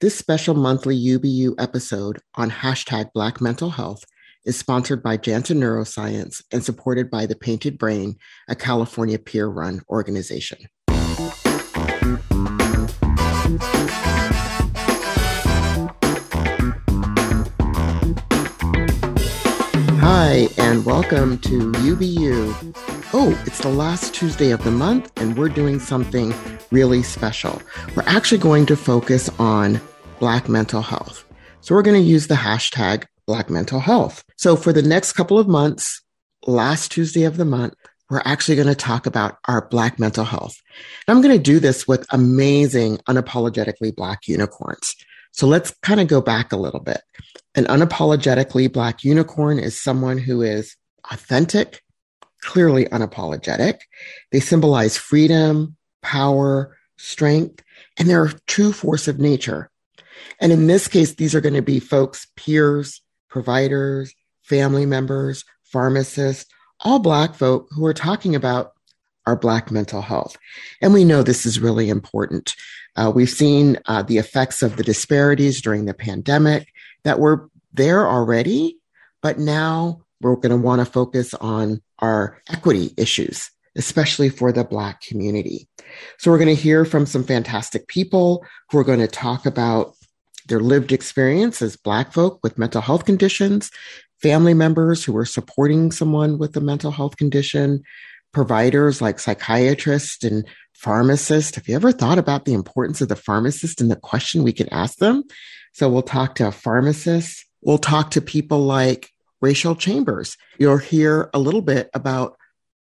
This special monthly UBU episode on hashtag Black Mental Health is sponsored by Janssen Neuroscience and supported by the Painted Brain, a California peer run organization. Hi, and welcome to UBU. Oh, it's the last Tuesday of the month, and we're doing something really special. We're actually going to focus on Black mental health. So we're going to use the hashtag Black mental health. So for the next couple of months, last Tuesday of the month, we're actually going to talk about our Black mental health. And I'm going to do this with amazing, unapologetically Black unicorns. So let's kind of go back a little bit. An unapologetically Black unicorn is someone who is authentic, clearly unapologetic. They symbolize freedom, power, strength, and they're a true force of nature. And in this case, these are going to be folks, peers, providers, family members, pharmacists, all Black folk who are talking about our Black mental health. And we know this is really important. Uh, we've seen uh, the effects of the disparities during the pandemic that were there already, but now we're going to want to focus on our equity issues, especially for the Black community. So we're going to hear from some fantastic people who are going to talk about their lived experience as Black folk with mental health conditions, family members who are supporting someone with a mental health condition, providers like psychiatrists and pharmacists. Have you ever thought about the importance of the pharmacist and the question we can ask them? So we'll talk to a pharmacist. We'll talk to people like Rachel Chambers. You'll hear a little bit about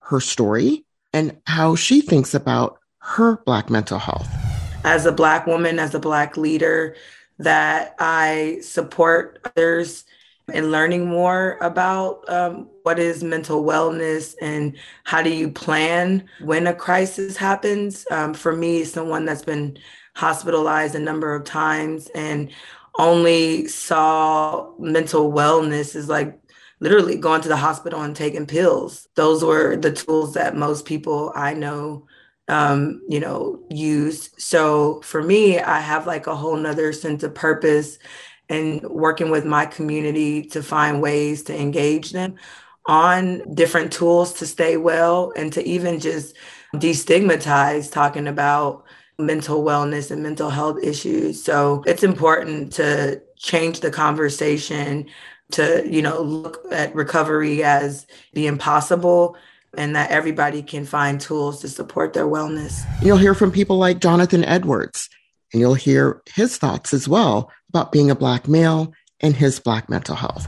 her story and how she thinks about her Black mental health. As a Black woman, as a Black leader, that I support others in learning more about um, what is mental wellness and how do you plan when a crisis happens. Um, for me, someone that's been hospitalized a number of times and only saw mental wellness is like literally going to the hospital and taking pills. Those were the tools that most people I know um, you know, used. So for me, I have like a whole nother sense of purpose and working with my community to find ways to engage them on different tools to stay well and to even just destigmatize talking about mental wellness and mental health issues. So it's important to change the conversation to, you know, look at recovery as the impossible and that everybody can find tools to support their wellness. You'll hear from people like Jonathan Edwards, and you'll hear his thoughts as well about being a Black male and his Black mental health.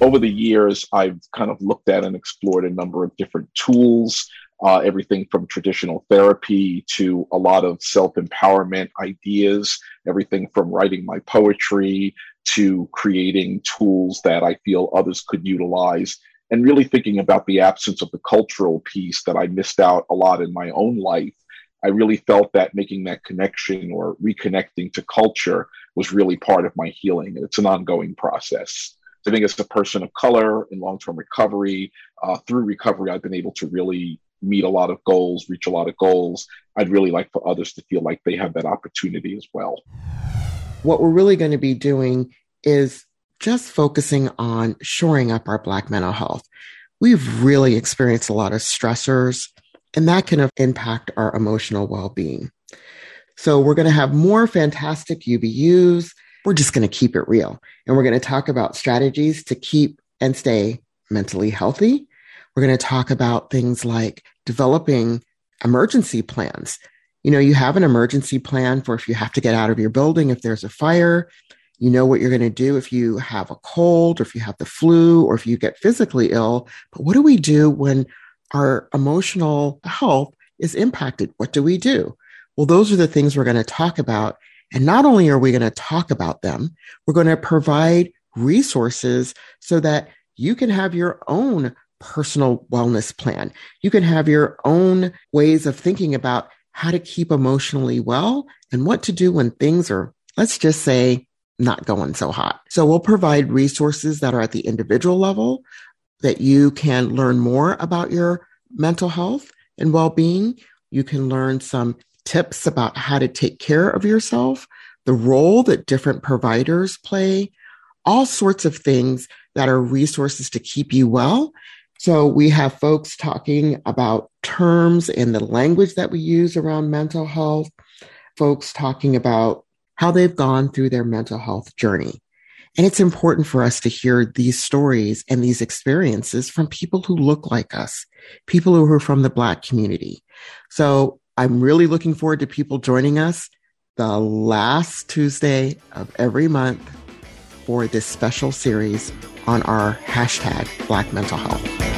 Over the years, I've kind of looked at and explored a number of different tools, uh, everything from traditional therapy to a lot of self empowerment ideas, everything from writing my poetry to creating tools that I feel others could utilize and really thinking about the absence of the cultural piece that I missed out a lot in my own life. I really felt that making that connection or reconnecting to culture was really part of my healing. And it's an ongoing process. So I think as a person of color in long term recovery, uh, through recovery, I've been able to really meet a lot of goals, reach a lot of goals. I'd really like for others to feel like they have that opportunity as well. What we're really going to be doing is just focusing on shoring up our Black mental health. We've really experienced a lot of stressors, and that can impact our emotional well being. So, we're going to have more fantastic UBUs. We're just going to keep it real. And we're going to talk about strategies to keep and stay mentally healthy. We're going to talk about things like developing emergency plans. You know, you have an emergency plan for if you have to get out of your building, if there's a fire, you know what you're going to do if you have a cold or if you have the flu or if you get physically ill. But what do we do when our emotional health is impacted? What do we do? Well, those are the things we're going to talk about. And not only are we going to talk about them, we're going to provide resources so that you can have your own personal wellness plan. You can have your own ways of thinking about how to keep emotionally well and what to do when things are, let's just say, not going so hot. So we'll provide resources that are at the individual level that you can learn more about your mental health and well-being. You can learn some tips about how to take care of yourself the role that different providers play, all sorts of things that are resources to keep you well. So we have folks talking about terms and the language that we use around mental health, folks talking about how they've gone through their mental health journey. And it's important for us to hear these stories and these experiences from people who look like us, people who are from the Black community. So I'm really looking forward to people joining us the last Tuesday of every month for this special series on our hashtag Black Mental Health.